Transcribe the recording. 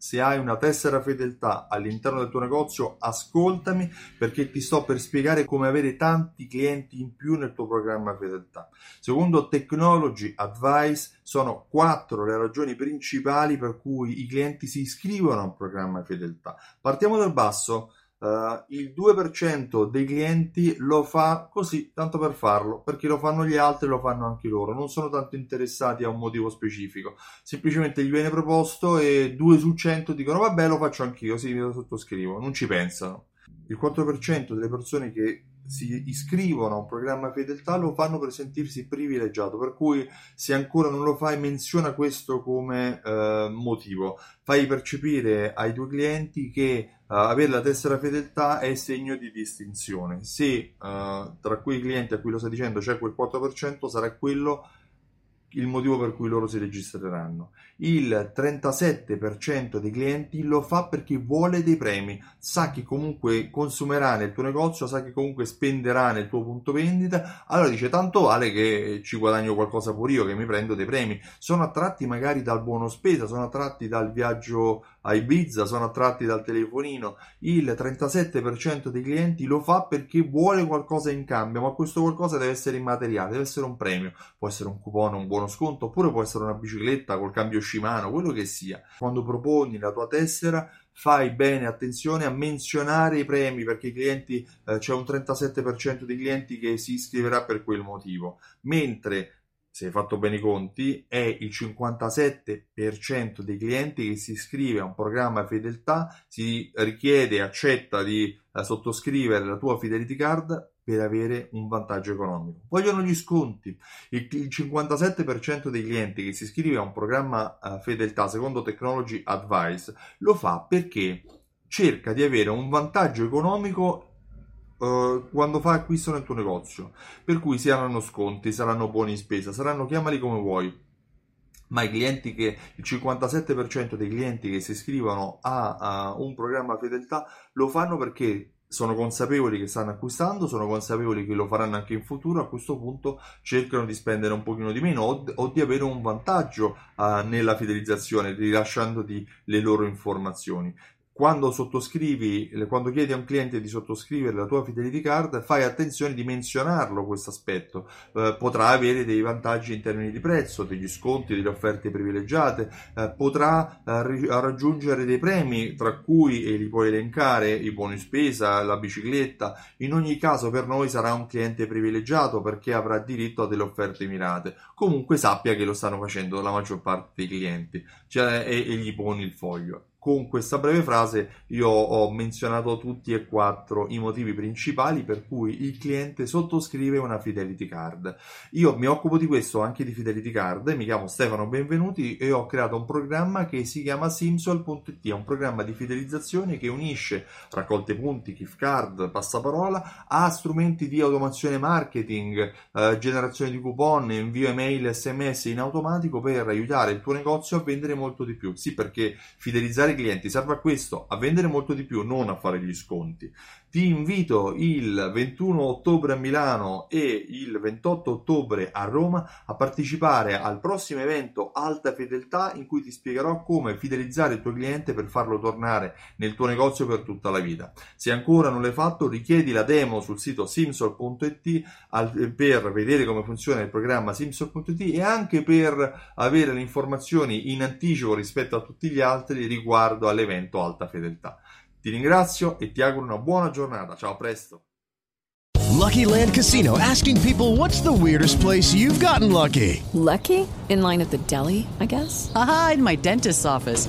Se hai una tessera fedeltà all'interno del tuo negozio, ascoltami perché ti sto per spiegare come avere tanti clienti in più nel tuo programma fedeltà. Secondo Technology Advice sono quattro le ragioni principali per cui i clienti si iscrivono a un programma fedeltà. Partiamo dal basso. Uh, il 2% dei clienti lo fa così, tanto per farlo, perché lo fanno gli altri, lo fanno anche loro, non sono tanto interessati a un motivo specifico, semplicemente gli viene proposto e 2 su 100 dicono vabbè lo faccio anch'io, sì, lo sottoscrivo, non ci pensano. Il 4% delle persone che si iscrivono a un programma fedeltà lo fanno per sentirsi privilegiato, per cui se ancora non lo fai menziona questo come eh, motivo, fai percepire ai tuoi clienti che uh, avere la tessera fedeltà è segno di distinzione. Se uh, tra quei clienti a cui lo stai dicendo c'è quel 4%, sarà quello il motivo per cui loro si registreranno. Il 37% dei clienti lo fa perché vuole dei premi, sa che comunque consumerà nel tuo negozio, sa che comunque spenderà nel tuo punto vendita, allora dice tanto vale che ci guadagno qualcosa pure io, che mi prendo dei premi. Sono attratti magari dal buono spesa, sono attratti dal viaggio a Ibiza, sono attratti dal telefonino. Il 37% dei clienti lo fa perché vuole qualcosa in cambio, ma questo qualcosa deve essere immateriale, deve essere un premio, può essere un coupon, un buono sconto, oppure può essere una bicicletta col cambio Shimano, quello che sia. Quando proponi la tua tessera, fai bene attenzione a menzionare i premi perché i clienti eh, c'è un 37% dei clienti che si iscriverà per quel motivo, mentre se hai fatto bene i conti, è il 57% dei clienti che si iscrive a un programma fedeltà, si richiede accetta di eh, sottoscrivere la tua fidelity card per avere un vantaggio economico. Vogliono gli sconti. Il, il 57% dei clienti che si iscrive a un programma uh, fedeltà secondo Technology Advice lo fa perché cerca di avere un vantaggio economico uh, quando fa acquisto nel tuo negozio. Per cui saranno sconti, saranno buoni in spesa, saranno chiamali come vuoi. Ma i clienti che il 57% dei clienti che si iscrivono a, a un programma fedeltà lo fanno perché sono consapevoli che stanno acquistando, sono consapevoli che lo faranno anche in futuro, a questo punto cercano di spendere un pochino di meno o, o di avere un vantaggio uh, nella fidelizzazione, rilasciandoti le loro informazioni quando sottoscrivi, quando chiedi a un cliente di sottoscrivere la tua Fidelity Card, fai attenzione di menzionarlo questo aspetto. Eh, potrà avere dei vantaggi in termini di prezzo, degli sconti, delle offerte privilegiate, eh, potrà eh, raggiungere dei premi, tra cui, e li puoi elencare, i buoni spesa, la bicicletta. In ogni caso per noi sarà un cliente privilegiato perché avrà diritto a delle offerte mirate. Comunque sappia che lo stanno facendo la maggior parte dei clienti cioè, e, e gli poni il foglio con questa breve frase io ho menzionato tutti e quattro i motivi principali per cui il cliente sottoscrive una Fidelity Card. Io mi occupo di questo anche di Fidelity Card, mi chiamo Stefano Benvenuti e ho creato un programma che si chiama Simsol.it, è un programma di fidelizzazione che unisce raccolte punti, gift card, passaparola a strumenti di automazione marketing, eh, generazione di coupon, invio email, sms in automatico per aiutare il tuo negozio a vendere molto di più. Sì, perché fidelizzare fidelizzare i clienti serve a questo, a vendere molto di più, non a fare gli sconti. Ti invito il 21 ottobre a Milano e il 28 ottobre a Roma a partecipare al prossimo evento Alta Fedeltà in cui ti spiegherò come fidelizzare il tuo cliente per farlo tornare nel tuo negozio per tutta la vita. Se ancora non l'hai fatto, richiedi la demo sul sito simsol.it per vedere come funziona il programma simsol.it e anche per avere le informazioni in anticipo rispetto a tutti gli altri riguardo all'evento Alta Fedeltà. Ti ringrazio e ti auguro una buona giornata. Ciao, a presto. Lucky Land Casino asking people what's the weirdest place you've gotten lucky? Lucky? In line at the deli, I guess. Aha, in my dentist's office.